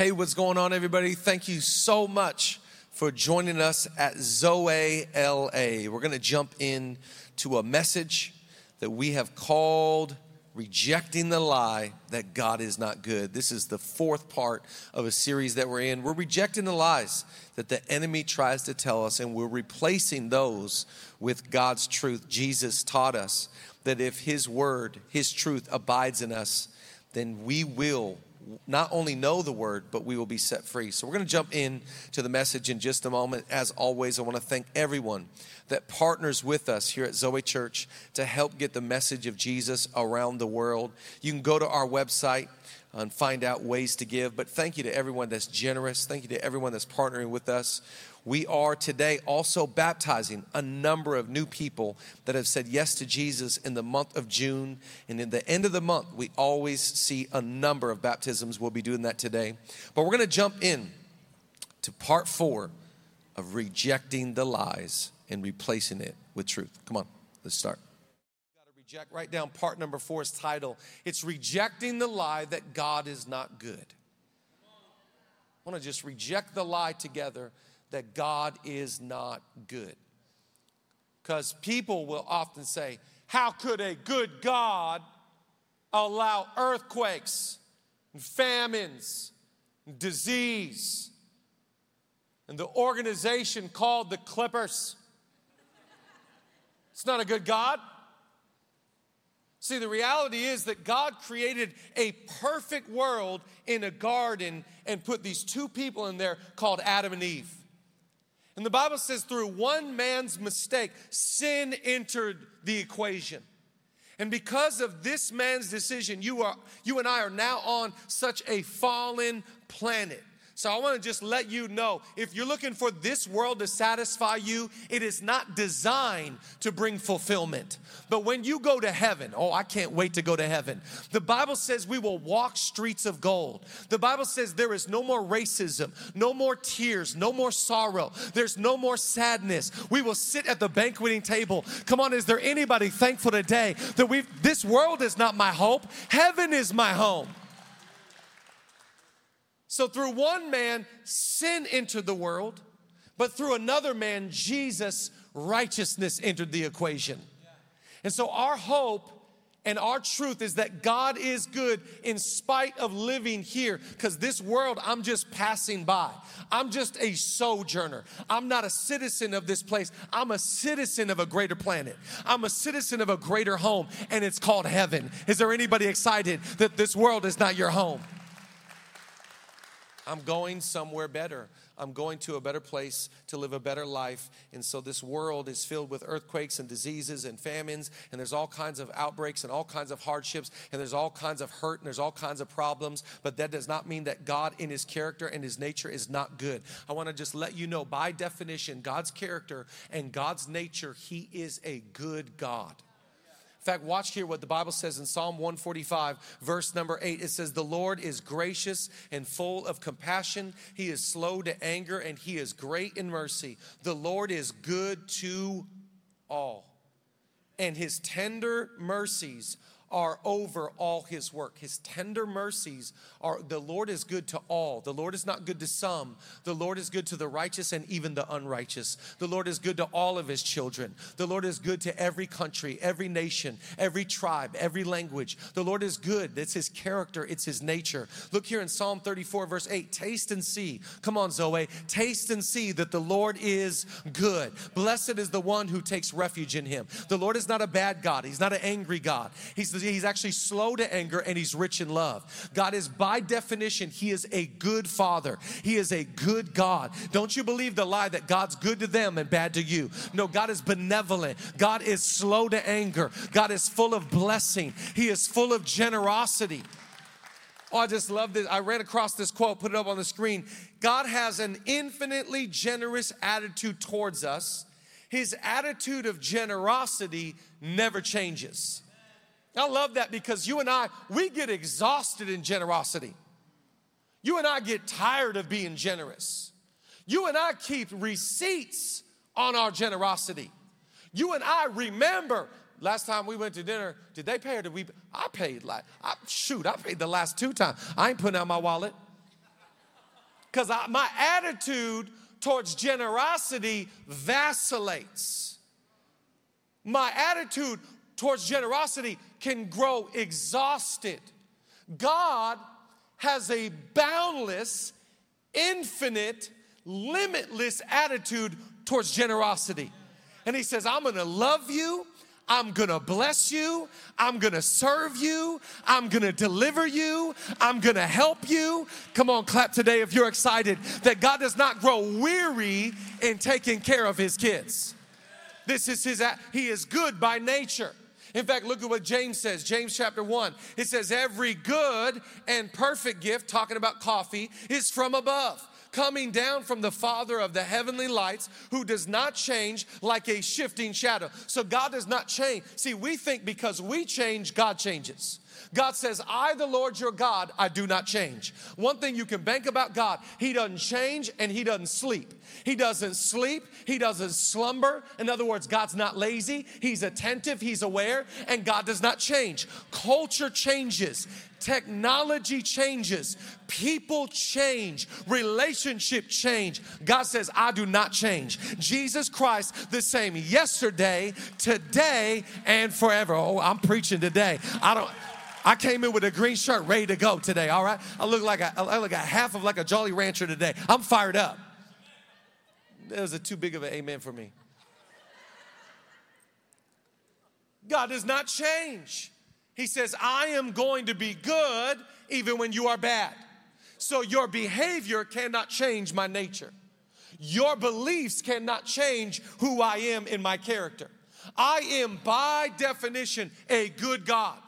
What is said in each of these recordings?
Hey, what's going on, everybody? Thank you so much for joining us at Zoe LA. We're going to jump in to a message that we have called Rejecting the Lie That God is Not Good. This is the fourth part of a series that we're in. We're rejecting the lies that the enemy tries to tell us, and we're replacing those with God's truth. Jesus taught us that if His word, His truth abides in us, then we will not only know the word, but we will be set free. So we're going to jump in to the message in just a moment. As always, I want to thank everyone that partners with us here at Zoe Church to help get the message of Jesus around the world. You can go to our website and find out ways to give. But thank you to everyone that's generous. Thank you to everyone that's partnering with us. We are today also baptizing a number of new people that have said yes to Jesus in the month of June. And in the end of the month, we always see a number of baptisms. We'll be doing that today. But we're going to jump in to part four of rejecting the lies and replacing it with truth. Come on, let's start. Reject, write down part number four's title. It's rejecting the lie that God is not good. I want to just reject the lie together that God is not good. Because people will often say, How could a good God allow earthquakes and famines and disease? And the organization called the Clippers. It's not a good God. See, the reality is that God created a perfect world in a garden and put these two people in there called Adam and Eve. And the Bible says through one man's mistake, sin entered the equation. And because of this man's decision, you, are, you and I are now on such a fallen planet. So I want to just let you know if you're looking for this world to satisfy you, it is not designed to bring fulfillment. But when you go to heaven, oh, I can't wait to go to heaven. The Bible says we will walk streets of gold. The Bible says there is no more racism, no more tears, no more sorrow. There's no more sadness. We will sit at the banqueting table. Come on, is there anybody thankful today that we this world is not my hope? Heaven is my home. So through one man, sin entered the world, but through another man, Jesus, righteousness entered the equation. And so our hope and our truth is that God is good in spite of living here. Because this world, I'm just passing by. I'm just a sojourner. I'm not a citizen of this place. I'm a citizen of a greater planet. I'm a citizen of a greater home, and it's called heaven. Is there anybody excited that this world is not your home? I'm going somewhere better. I'm going to a better place to live a better life. And so this world is filled with earthquakes and diseases and famines, and there's all kinds of outbreaks and all kinds of hardships, and there's all kinds of hurt and there's all kinds of problems. But that does not mean that God, in His character and His nature, is not good. I want to just let you know, by definition, God's character and God's nature, He is a good God. In fact, watch here what the Bible says in Psalm 145, verse number 8. It says, The Lord is gracious and full of compassion. He is slow to anger and he is great in mercy. The Lord is good to all, and his tender mercies are over all his work. His tender mercies are the Lord is good to all. The Lord is not good to some. The Lord is good to the righteous and even the unrighteous. The Lord is good to all of his children. The Lord is good to every country, every nation, every tribe, every language. The Lord is good. That's his character, it's his nature. Look here in Psalm 34, verse 8 taste and see. Come on, Zoe. Taste and see that the Lord is good. Blessed is the one who takes refuge in him. The Lord is not a bad God, he's not an angry God. He's the he's actually slow to anger and he's rich in love. God is by definition, he is a good father. He is a good God. Don't you believe the lie that God's good to them and bad to you? No, God is benevolent. God is slow to anger. God is full of blessing. He is full of generosity. Oh, I just love this. I ran across this quote, put it up on the screen. God has an infinitely generous attitude towards us. His attitude of generosity never changes. I love that because you and I, we get exhausted in generosity. You and I get tired of being generous. You and I keep receipts on our generosity. You and I remember last time we went to dinner, did they pay or did we? I paid like, I, shoot, I paid the last two times. I ain't putting out my wallet. Because my attitude towards generosity vacillates. My attitude towards generosity can grow exhausted. God has a boundless, infinite, limitless attitude towards generosity. And He says, I'm gonna love you. I'm gonna bless you. I'm gonna serve you. I'm gonna deliver you. I'm gonna help you. Come on, clap today if you're excited that God does not grow weary in taking care of his kids. This is his, he is good by nature. In fact, look at what James says. James chapter 1. It says, Every good and perfect gift, talking about coffee, is from above coming down from the Father of the heavenly lights, who does not change like a shifting shadow. So God does not change. See, we think because we change, God changes. God says, I, the Lord your God, I do not change. One thing you can bank about God, He doesn't change and He doesn't sleep. He doesn't sleep, He doesn't slumber. In other words, God's not lazy, He's attentive, He's aware, and God does not change. Culture changes, technology changes, people change, relationship change. God says, I do not change. Jesus Christ, the same yesterday, today, and forever. Oh, I'm preaching today. I don't. I came in with a green shirt ready to go today, all right? I look like a, I look like half of like a Jolly Rancher today. I'm fired up. That was a too big of an amen for me. God does not change. He says, I am going to be good even when you are bad. So your behavior cannot change my nature. Your beliefs cannot change who I am in my character. I am by definition a good God.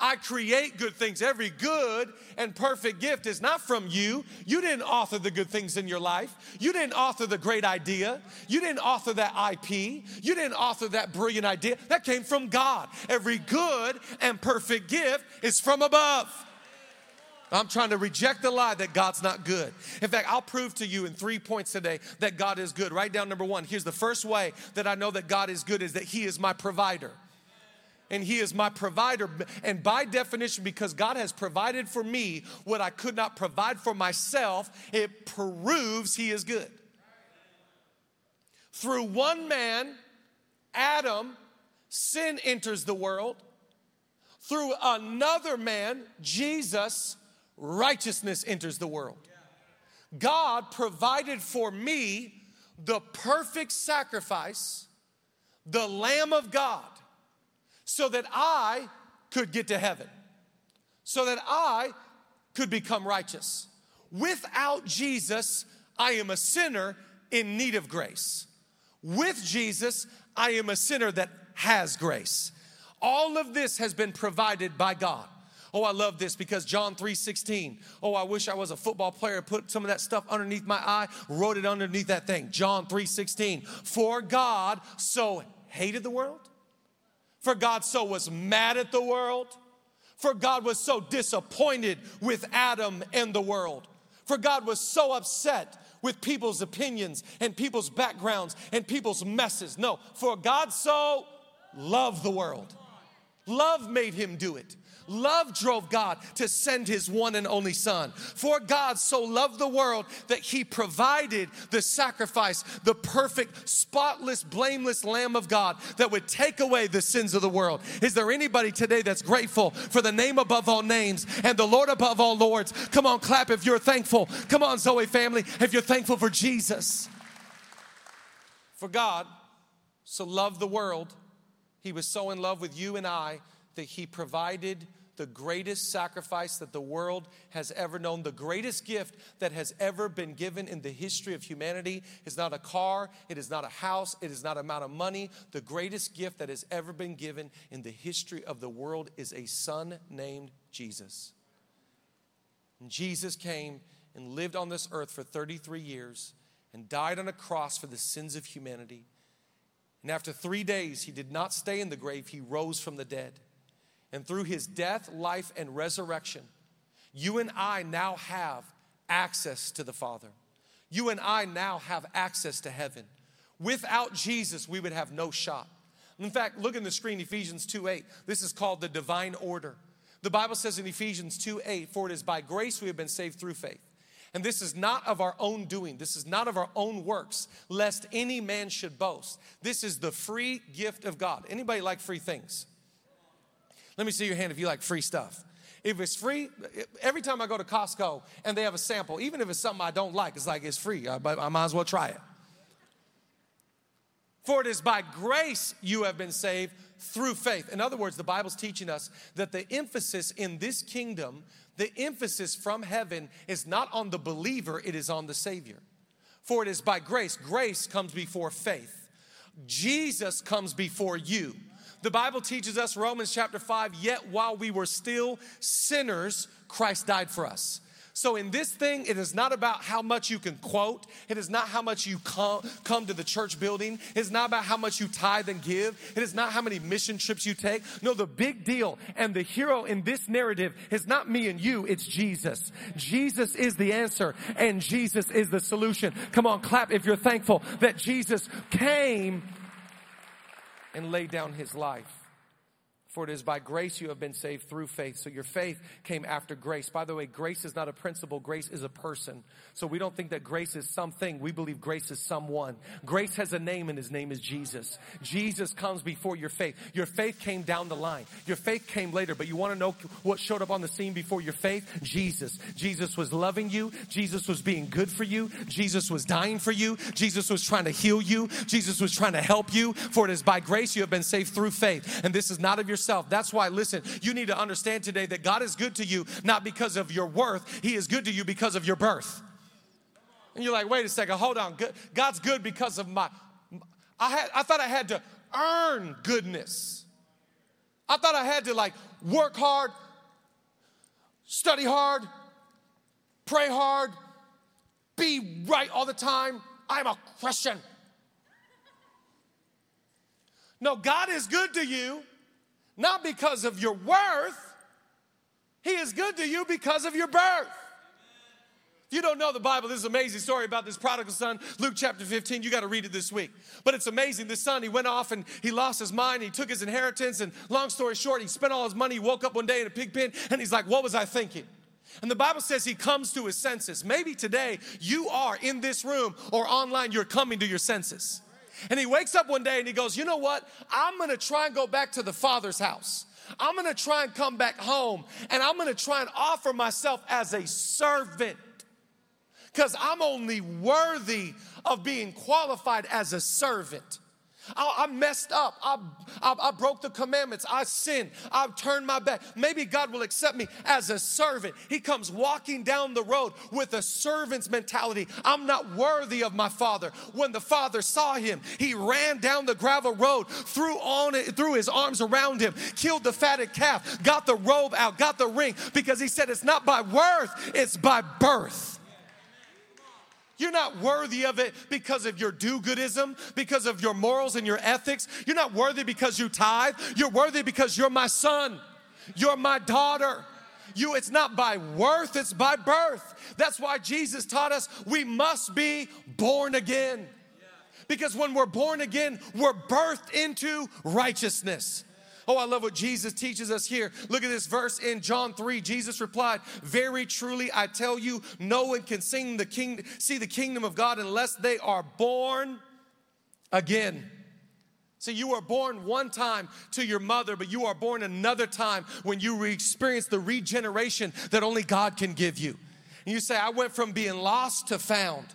I create good things. Every good and perfect gift is not from you. You didn't author the good things in your life. You didn't author the great idea. You didn't author that IP. You didn't author that brilliant idea. That came from God. Every good and perfect gift is from above. I'm trying to reject the lie that God's not good. In fact, I'll prove to you in three points today that God is good. Write down number one. Here's the first way that I know that God is good is that He is my provider and He is my provider. And by definition, because God has provided for me what I could not provide for myself, it proves He is good. Through one man, Adam, sin enters the world. Through another man, Jesus, righteousness enters the world. God provided for me the perfect sacrifice, the Lamb of God so that I could get to heaven, so that I could become righteous. Without Jesus, I am a sinner in need of grace. With Jesus, I am a sinner that has grace. All of this has been provided by God. Oh, I love this because John 3:16. Oh, I wish I was a football player, put some of that stuff underneath my eye, wrote it underneath that thing. John 3:16. For God so hated the world for God so was mad at the world. For God was so disappointed with Adam and the world. For God was so upset with people's opinions and people's backgrounds and people's messes. No, for God so loved the world. Love made him do it. Love drove God to send his one and only Son. For God so loved the world that he provided the sacrifice, the perfect, spotless, blameless Lamb of God that would take away the sins of the world. Is there anybody today that's grateful for the name above all names and the Lord above all lords? Come on, clap if you're thankful. Come on, Zoe family, if you're thankful for Jesus. For God so loved the world, he was so in love with you and I that he provided the greatest sacrifice that the world has ever known. The greatest gift that has ever been given in the history of humanity is not a car, it is not a house, it is not an amount of money. The greatest gift that has ever been given in the history of the world is a son named Jesus. And Jesus came and lived on this earth for 33 years and died on a cross for the sins of humanity. And after three days, he did not stay in the grave, he rose from the dead. And through his death, life, and resurrection, you and I now have access to the Father. You and I now have access to heaven. Without Jesus, we would have no shot. In fact, look in the screen, Ephesians 2 8. This is called the divine order. The Bible says in Ephesians 2 8, for it is by grace we have been saved through faith. And this is not of our own doing. This is not of our own works, lest any man should boast. This is the free gift of God. Anybody like free things? Let me see your hand if you like free stuff. If it's free, every time I go to Costco and they have a sample, even if it's something I don't like, it's like it's free. Uh, I, I might as well try it. For it is by grace you have been saved through faith. In other words, the Bible's teaching us that the emphasis in this kingdom, the emphasis from heaven is not on the believer, it is on the Savior. For it is by grace. Grace comes before faith. Jesus comes before you. The Bible teaches us, Romans chapter 5, yet while we were still sinners, Christ died for us. So, in this thing, it is not about how much you can quote. It is not how much you come, come to the church building. It is not about how much you tithe and give. It is not how many mission trips you take. No, the big deal and the hero in this narrative is not me and you, it's Jesus. Jesus is the answer and Jesus is the solution. Come on, clap if you're thankful that Jesus came and lay down his life. For it is by grace you have been saved through faith. So your faith came after grace. By the way, grace is not a principle, grace is a person. So we don't think that grace is something. We believe grace is someone. Grace has a name and his name is Jesus. Jesus comes before your faith. Your faith came down the line. Your faith came later, but you want to know what showed up on the scene before your faith? Jesus. Jesus was loving you. Jesus was being good for you. Jesus was dying for you. Jesus was trying to heal you. Jesus was trying to help you. For it is by grace you have been saved through faith. And this is not of yourself yourself. That's why, listen, you need to understand today that God is good to you not because of your worth, He is good to you because of your birth. And you're like, wait a second, hold on. God's good because of my. I had, I thought I had to earn goodness. I thought I had to like work hard, study hard, pray hard, be right all the time. I'm a Christian. No, God is good to you not because of your worth. He is good to you because of your birth. If you don't know the Bible, this amazing story about this prodigal son, Luke chapter 15. You got to read it this week. But it's amazing. This son, he went off and he lost his mind. He took his inheritance. And long story short, he spent all his money. He woke up one day in a pig pen and he's like, What was I thinking? And the Bible says he comes to his senses. Maybe today you are in this room or online, you're coming to your senses. And he wakes up one day and he goes, You know what? I'm gonna try and go back to the Father's house. I'm gonna try and come back home and I'm gonna try and offer myself as a servant because I'm only worthy of being qualified as a servant. I, I messed up. I, I, I, broke the commandments. I sinned. I've turned my back. Maybe God will accept me as a servant. He comes walking down the road with a servant's mentality. I'm not worthy of my father. When the father saw him, he ran down the gravel road, threw on it, threw his arms around him, killed the fatted calf, got the robe out, got the ring, because he said it's not by worth, it's by birth. You're not worthy of it because of your do goodism, because of your morals and your ethics. You're not worthy because you tithe. You're worthy because you're my son. You're my daughter. You, it's not by worth, it's by birth. That's why Jesus taught us we must be born again. Because when we're born again, we're birthed into righteousness. Oh, I love what Jesus teaches us here. Look at this verse in John 3. Jesus replied, Very truly, I tell you, no one can sing the king, see the kingdom of God unless they are born again. So you are born one time to your mother, but you are born another time when you experience the regeneration that only God can give you. And you say, I went from being lost to found.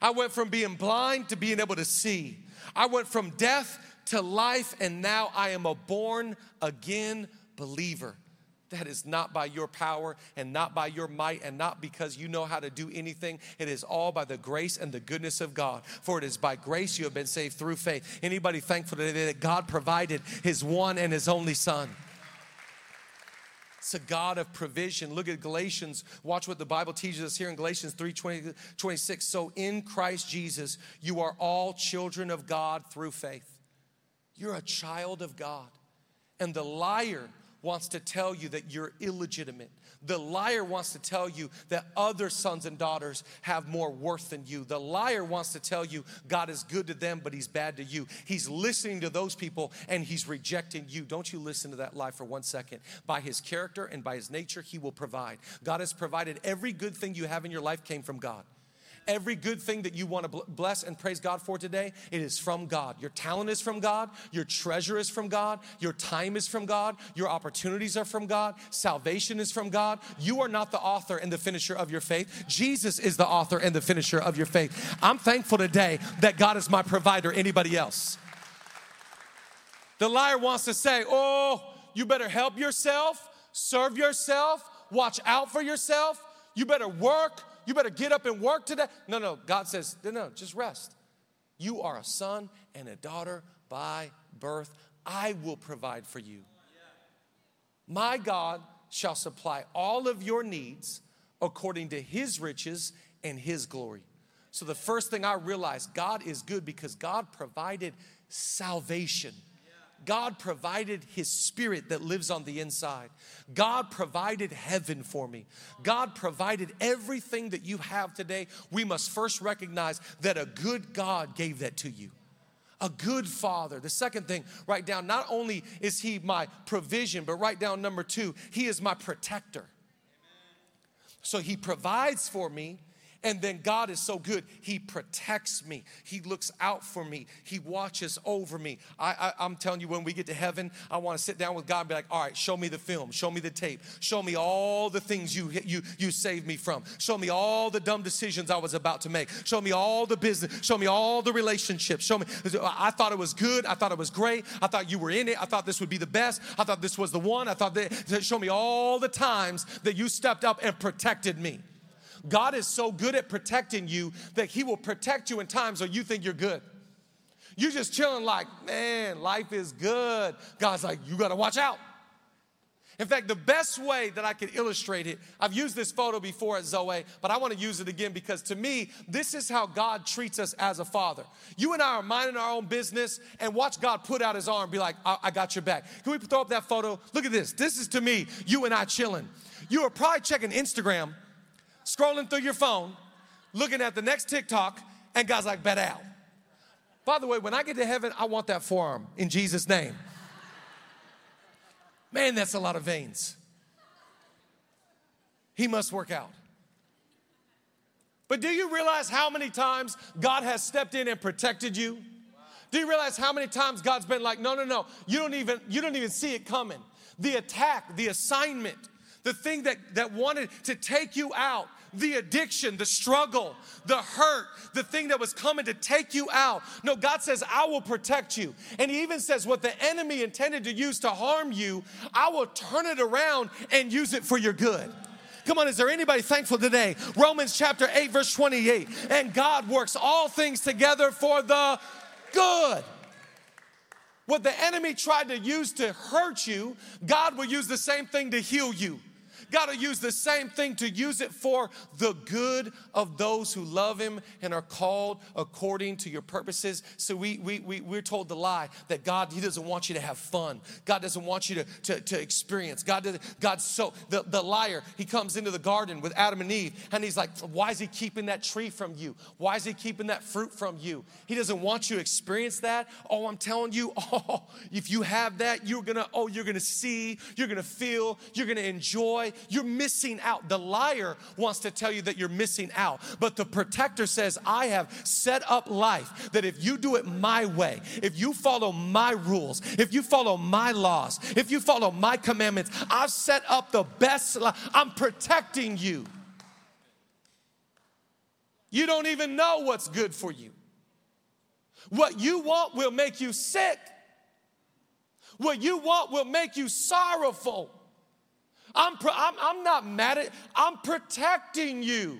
I went from being blind to being able to see. I went from death to life, and now I am a born again believer. That is not by your power and not by your might and not because you know how to do anything. It is all by the grace and the goodness of God. For it is by grace you have been saved through faith. Anybody thankful today that God provided his one and his only son? It's a God of provision. Look at Galatians. Watch what the Bible teaches us here in Galatians 3 20, 26. So in Christ Jesus, you are all children of God through faith. You're a child of God. And the liar wants to tell you that you're illegitimate. The liar wants to tell you that other sons and daughters have more worth than you. The liar wants to tell you God is good to them, but he's bad to you. He's listening to those people and he's rejecting you. Don't you listen to that lie for one second. By his character and by his nature, he will provide. God has provided every good thing you have in your life came from God. Every good thing that you want to bless and praise God for today, it is from God. Your talent is from God. Your treasure is from God. Your time is from God. Your opportunities are from God. Salvation is from God. You are not the author and the finisher of your faith. Jesus is the author and the finisher of your faith. I'm thankful today that God is my provider. Anybody else? The liar wants to say, oh, you better help yourself, serve yourself, watch out for yourself. You better work, you better get up and work today. No, no, God says, no, no, just rest. You are a son and a daughter by birth. I will provide for you. My God shall supply all of your needs according to his riches and his glory. So the first thing I realized, God is good because God provided salvation. God provided His Spirit that lives on the inside. God provided heaven for me. God provided everything that you have today. We must first recognize that a good God gave that to you. A good father. The second thing, write down not only is He my provision, but write down number two, He is my protector. So He provides for me and then God is so good. He protects me. He looks out for me. He watches over me. I, am telling you, when we get to heaven, I want to sit down with God and be like, all right, show me the film. Show me the tape. Show me all the things you, you, you saved me from. Show me all the dumb decisions I was about to make. Show me all the business. Show me all the relationships. Show me. I thought it was good. I thought it was great. I thought you were in it. I thought this would be the best. I thought this was the one. I thought that, show me all the times that you stepped up and protected me. God is so good at protecting you that He will protect you in times where you think you're good. You're just chilling, like, man, life is good. God's like, you gotta watch out. In fact, the best way that I could illustrate it, I've used this photo before at Zoe, but I want to use it again because to me, this is how God treats us as a father. You and I are minding our own business and watch God put out his arm be like, I, I got your back. Can we throw up that photo? Look at this. This is to me, you and I chilling. You are probably checking Instagram scrolling through your phone, looking at the next TikTok, and God's like, bet out. By the way, when I get to heaven, I want that forearm in Jesus' name. Man, that's a lot of veins. He must work out. But do you realize how many times God has stepped in and protected you? Do you realize how many times God's been like, no, no, no, you don't even, you don't even see it coming. The attack, the assignment, the thing that, that wanted to take you out, the addiction, the struggle, the hurt, the thing that was coming to take you out. No, God says, I will protect you. And He even says, what the enemy intended to use to harm you, I will turn it around and use it for your good. Come on, is there anybody thankful today? Romans chapter 8, verse 28. And God works all things together for the good. What the enemy tried to use to hurt you, God will use the same thing to heal you. God will use the same thing to use it for the good of those who love Him and are called according to your purposes. So we, we, we, we're told the lie that God, He doesn't want you to have fun. God doesn't want you to, to, to experience. God doesn't, God's so, the, the liar, he comes into the garden with Adam and Eve and he's like, why is he keeping that tree from you? Why is he keeping that fruit from you? He doesn't want you to experience that. Oh, I'm telling you, oh, if you have that, you're gonna, oh, you're gonna see, you're gonna feel, you're gonna enjoy, you're missing out. The liar wants to tell you that you're missing out, but the protector says, I have set up life that if you do it my way, if you follow my rules, if you follow my laws, if you follow my commandments, I've set up the best life. I'm protecting you. You don't even know what's good for you. What you want will make you sick. What you want will make you sorrowful. I'm, I'm, I'm not mad at, I'm protecting you.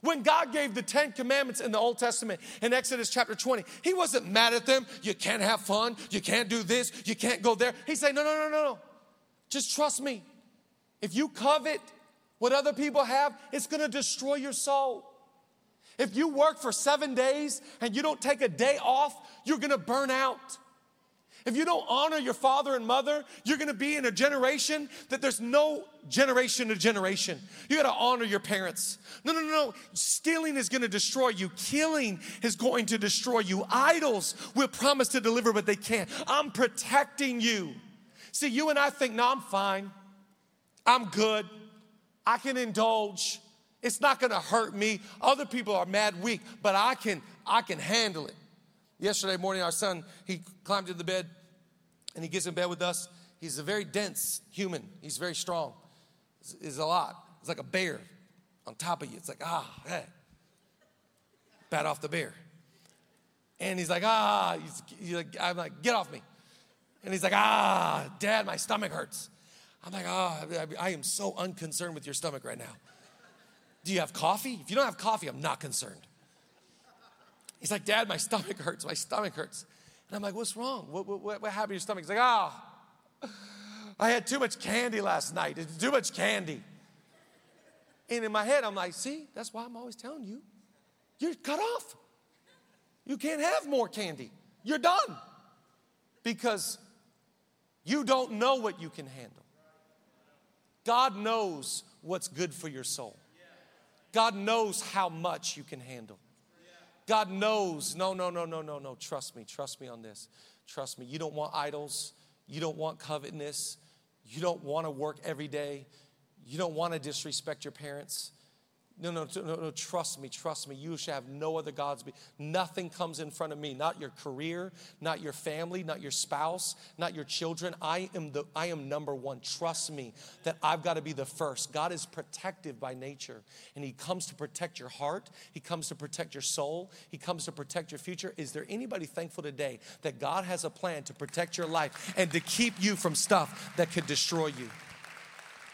When God gave the Ten Commandments in the Old Testament in Exodus chapter 20, He wasn't mad at them. You can't have fun. You can't do this. You can't go there. He said, No, no, no, no, no. Just trust me. If you covet what other people have, it's going to destroy your soul. If you work for seven days and you don't take a day off, you're going to burn out. If you don't honor your father and mother, you're gonna be in a generation that there's no generation to generation. You gotta honor your parents. No, no, no, no. Stealing is gonna destroy you, killing is going to destroy you. Idols will promise to deliver, but they can't. I'm protecting you. See, you and I think, no, I'm fine. I'm good. I can indulge. It's not gonna hurt me. Other people are mad weak, but I can, I can handle it. Yesterday morning, our son, he climbed into the bed and he gets in bed with us. He's a very dense human. He's very strong. Is a lot. It's like a bear on top of you. It's like, ah, hey. Bat off the bear. And he's like, ah, he's, he's like, I'm like, get off me. And he's like, ah, dad, my stomach hurts. I'm like, ah, I am so unconcerned with your stomach right now. Do you have coffee? If you don't have coffee, I'm not concerned. He's like, Dad, my stomach hurts. My stomach hurts. And I'm like, What's wrong? What, what, what happened to your stomach? He's like, Ah, oh, I had too much candy last night. It's too much candy. And in my head, I'm like, See, that's why I'm always telling you, you're cut off. You can't have more candy. You're done. Because you don't know what you can handle. God knows what's good for your soul. God knows how much you can handle. God knows, no, no, no, no, no, no. Trust me, trust me on this. Trust me. You don't want idols. You don't want covetousness. You don't want to work every day. You don't want to disrespect your parents. No, no, no, no, trust me, trust me. You shall have no other gods. Be. Nothing comes in front of me, not your career, not your family, not your spouse, not your children. I am the I am number one. Trust me that I've got to be the first. God is protective by nature, and He comes to protect your heart, He comes to protect your soul, He comes to protect your future. Is there anybody thankful today that God has a plan to protect your life and to keep you from stuff that could destroy you?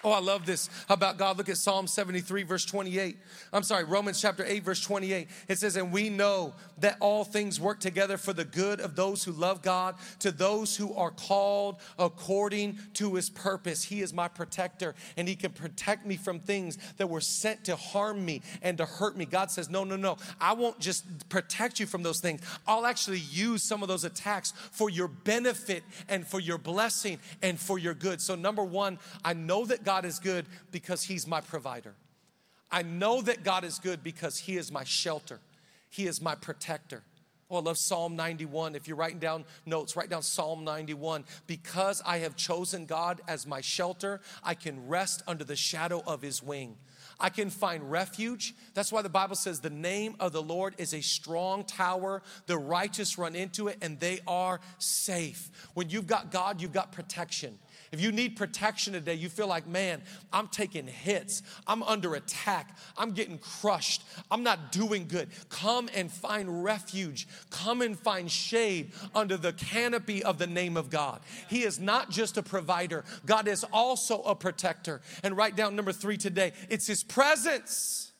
Oh, I love this about God. Look at Psalm 73, verse 28. I'm sorry, Romans chapter 8, verse 28. It says, And we know that all things work together for the good of those who love God, to those who are called according to his purpose. He is my protector, and he can protect me from things that were sent to harm me and to hurt me. God says, No, no, no. I won't just protect you from those things. I'll actually use some of those attacks for your benefit and for your blessing and for your good. So, number one, I know that God God is good because He's my provider. I know that God is good because He is my shelter, He is my protector. Oh, I love Psalm 91. If you're writing down notes, write down Psalm 91. Because I have chosen God as my shelter, I can rest under the shadow of His wing. I can find refuge. That's why the Bible says the name of the Lord is a strong tower. The righteous run into it and they are safe. When you've got God, you've got protection. If you need protection today, you feel like, man, I'm taking hits, I'm under attack, I'm getting crushed, I'm not doing good. Come and find refuge, come and find shade under the canopy of the name of God. He is not just a provider, God is also a protector. And write down number three today it's His presence.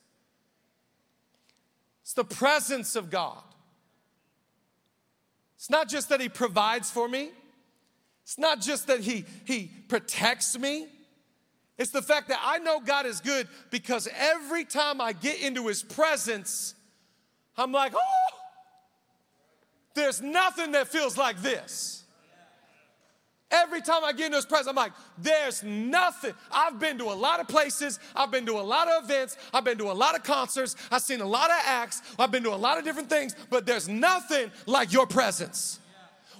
It's the presence of God. It's not just that He provides for me. It's not just that he, he protects me, it's the fact that I know God is good because every time I get into his presence, I'm like, oh, there's nothing that feels like this. Every time I get into his presence, I'm like, there's nothing. I've been to a lot of places, I've been to a lot of events, I've been to a lot of concerts, I've seen a lot of acts, I've been to a lot of different things, but there's nothing like your presence.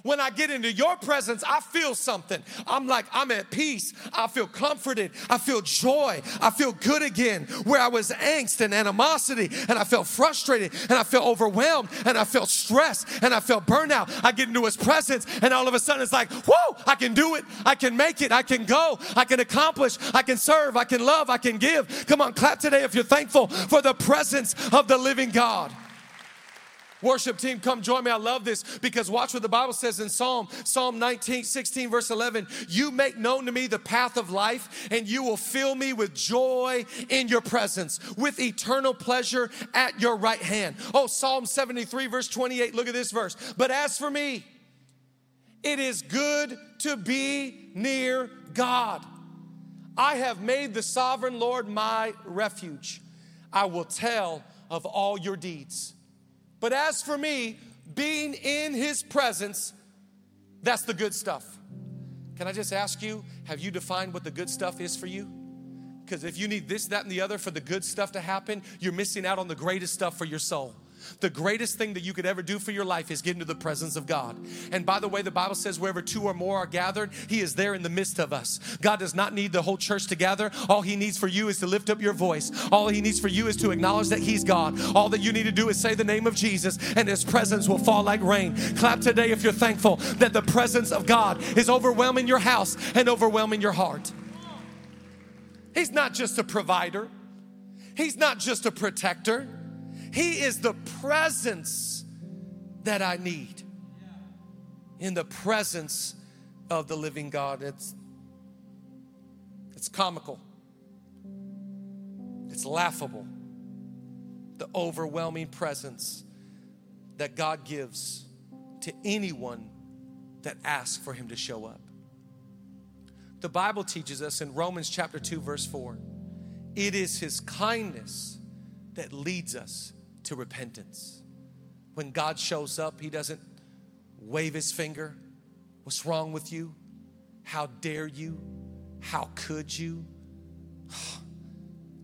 When I get into your presence, I feel something. I'm like, I'm at peace. I feel comforted. I feel joy. I feel good again. Where I was angst and animosity and I felt frustrated and I felt overwhelmed and I felt stressed and I felt burnout. I get into his presence and all of a sudden it's like, whoa, I can do it. I can make it. I can go. I can accomplish. I can serve. I can love. I can give. Come on, clap today if you're thankful for the presence of the living God. Worship team, come join me. I love this because watch what the Bible says in Psalm, Psalm 19, 16, verse 11. You make known to me the path of life, and you will fill me with joy in your presence, with eternal pleasure at your right hand. Oh, Psalm 73, verse 28. Look at this verse. But as for me, it is good to be near God. I have made the sovereign Lord my refuge. I will tell of all your deeds. But as for me, being in his presence, That's the good stuff. Can I just ask you, have you defined what the good stuff is for you? Because if you need this, that, and the other for the good stuff to happen, you're missing out on the greatest stuff for your soul. The greatest thing that you could ever do for your life is get into the presence of God. And by the way, the Bible says, wherever two or more are gathered, He is there in the midst of us. God does not need the whole church to gather. All He needs for you is to lift up your voice. All He needs for you is to acknowledge that He's God. All that you need to do is say the name of Jesus, and His presence will fall like rain. Clap today if you're thankful that the presence of God is overwhelming your house and overwhelming your heart. He's not just a provider, He's not just a protector. He is the presence that I need. In the presence of the living God. It's, it's comical, it's laughable. The overwhelming presence that God gives to anyone that asks for Him to show up. The Bible teaches us in Romans chapter 2, verse 4 it is His kindness that leads us to repentance. When God shows up, He doesn't wave His finger. What's wrong with you? How dare you? How could you?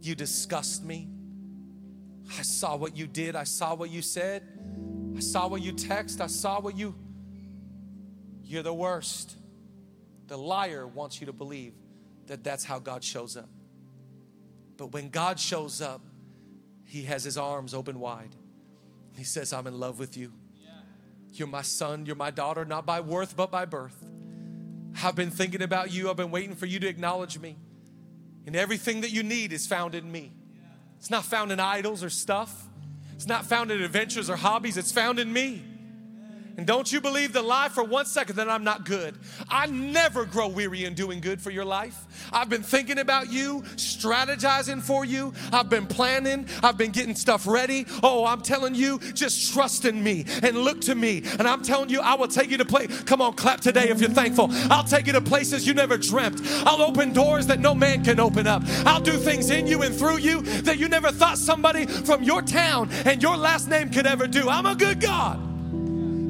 You disgust me. I saw what you did. I saw what you said. I saw what you text. I saw what you. You're the worst. The liar wants you to believe that that's how God shows up. But when God shows up, he has his arms open wide. He says, I'm in love with you. You're my son, you're my daughter, not by worth, but by birth. I've been thinking about you. I've been waiting for you to acknowledge me. And everything that you need is found in me. It's not found in idols or stuff, it's not found in adventures or hobbies, it's found in me. And don't you believe the lie for one second that I'm not good. I never grow weary in doing good for your life. I've been thinking about you, strategizing for you. I've been planning. I've been getting stuff ready. Oh, I'm telling you, just trust in me and look to me. And I'm telling you, I will take you to place. Come on, clap today if you're thankful. I'll take you to places you never dreamt. I'll open doors that no man can open up. I'll do things in you and through you that you never thought somebody from your town and your last name could ever do. I'm a good God.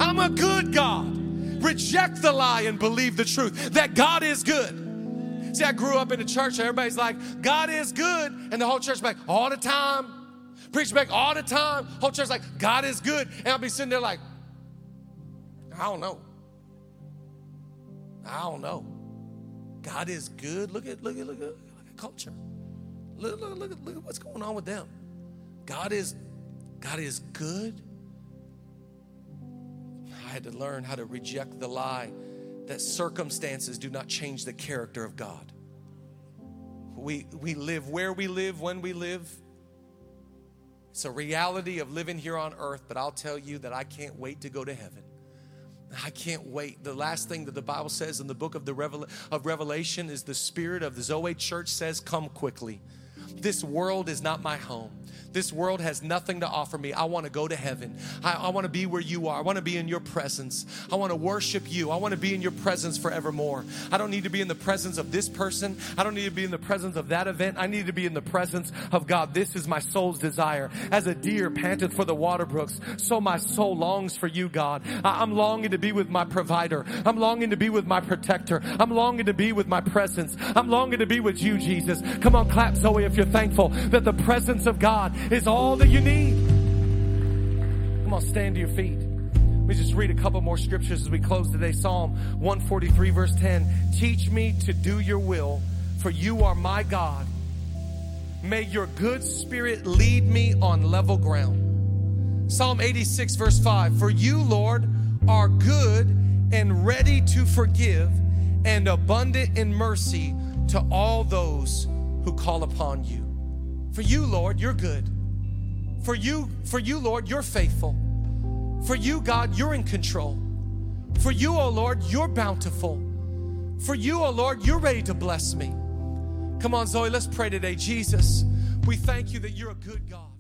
I'm a good God. Reject the lie and believe the truth that God is good. See, I grew up in a church, everybody's like, God is good. And the whole church like, all the time. Preach back all the time. Whole church like, God is good. And I'll be sitting there like, I don't know. I don't know. God is good. Look at look at look at, look at culture. Look, look, look, look at what's going on with them. God is God is good. Had to learn how to reject the lie that circumstances do not change the character of God. We, we live where we live, when we live. It's a reality of living here on earth, but I'll tell you that I can't wait to go to heaven. I can't wait. The last thing that the Bible says in the book of the Revel- of Revelation is the spirit of the Zoe church says, "Come quickly." This world is not my home. This world has nothing to offer me. I want to go to heaven. I, I want to be where you are. I want to be in your presence. I want to worship you. I want to be in your presence forevermore. I don't need to be in the presence of this person. I don't need to be in the presence of that event. I need to be in the presence of God. This is my soul's desire. As a deer panteth for the water brooks, so my soul longs for you, God. I, I'm longing to be with my provider. I'm longing to be with my protector. I'm longing to be with my presence. I'm longing to be with you, Jesus. Come on, clap, Zoe, if you're thankful that the presence of God is all that you need. Come on, stand to your feet. Let me just read a couple more scriptures as we close today. Psalm 143 verse 10. Teach me to do your will, for you are my God. May your good spirit lead me on level ground. Psalm 86 verse 5. For you, Lord, are good and ready to forgive and abundant in mercy to all those who call upon you. For you, Lord, you're good. For you, for you, Lord, you're faithful. For you, God, you're in control. For you, oh Lord, you're bountiful. For you, oh Lord, you're ready to bless me. Come on, Zoe, let's pray today. Jesus, we thank you that you're a good God.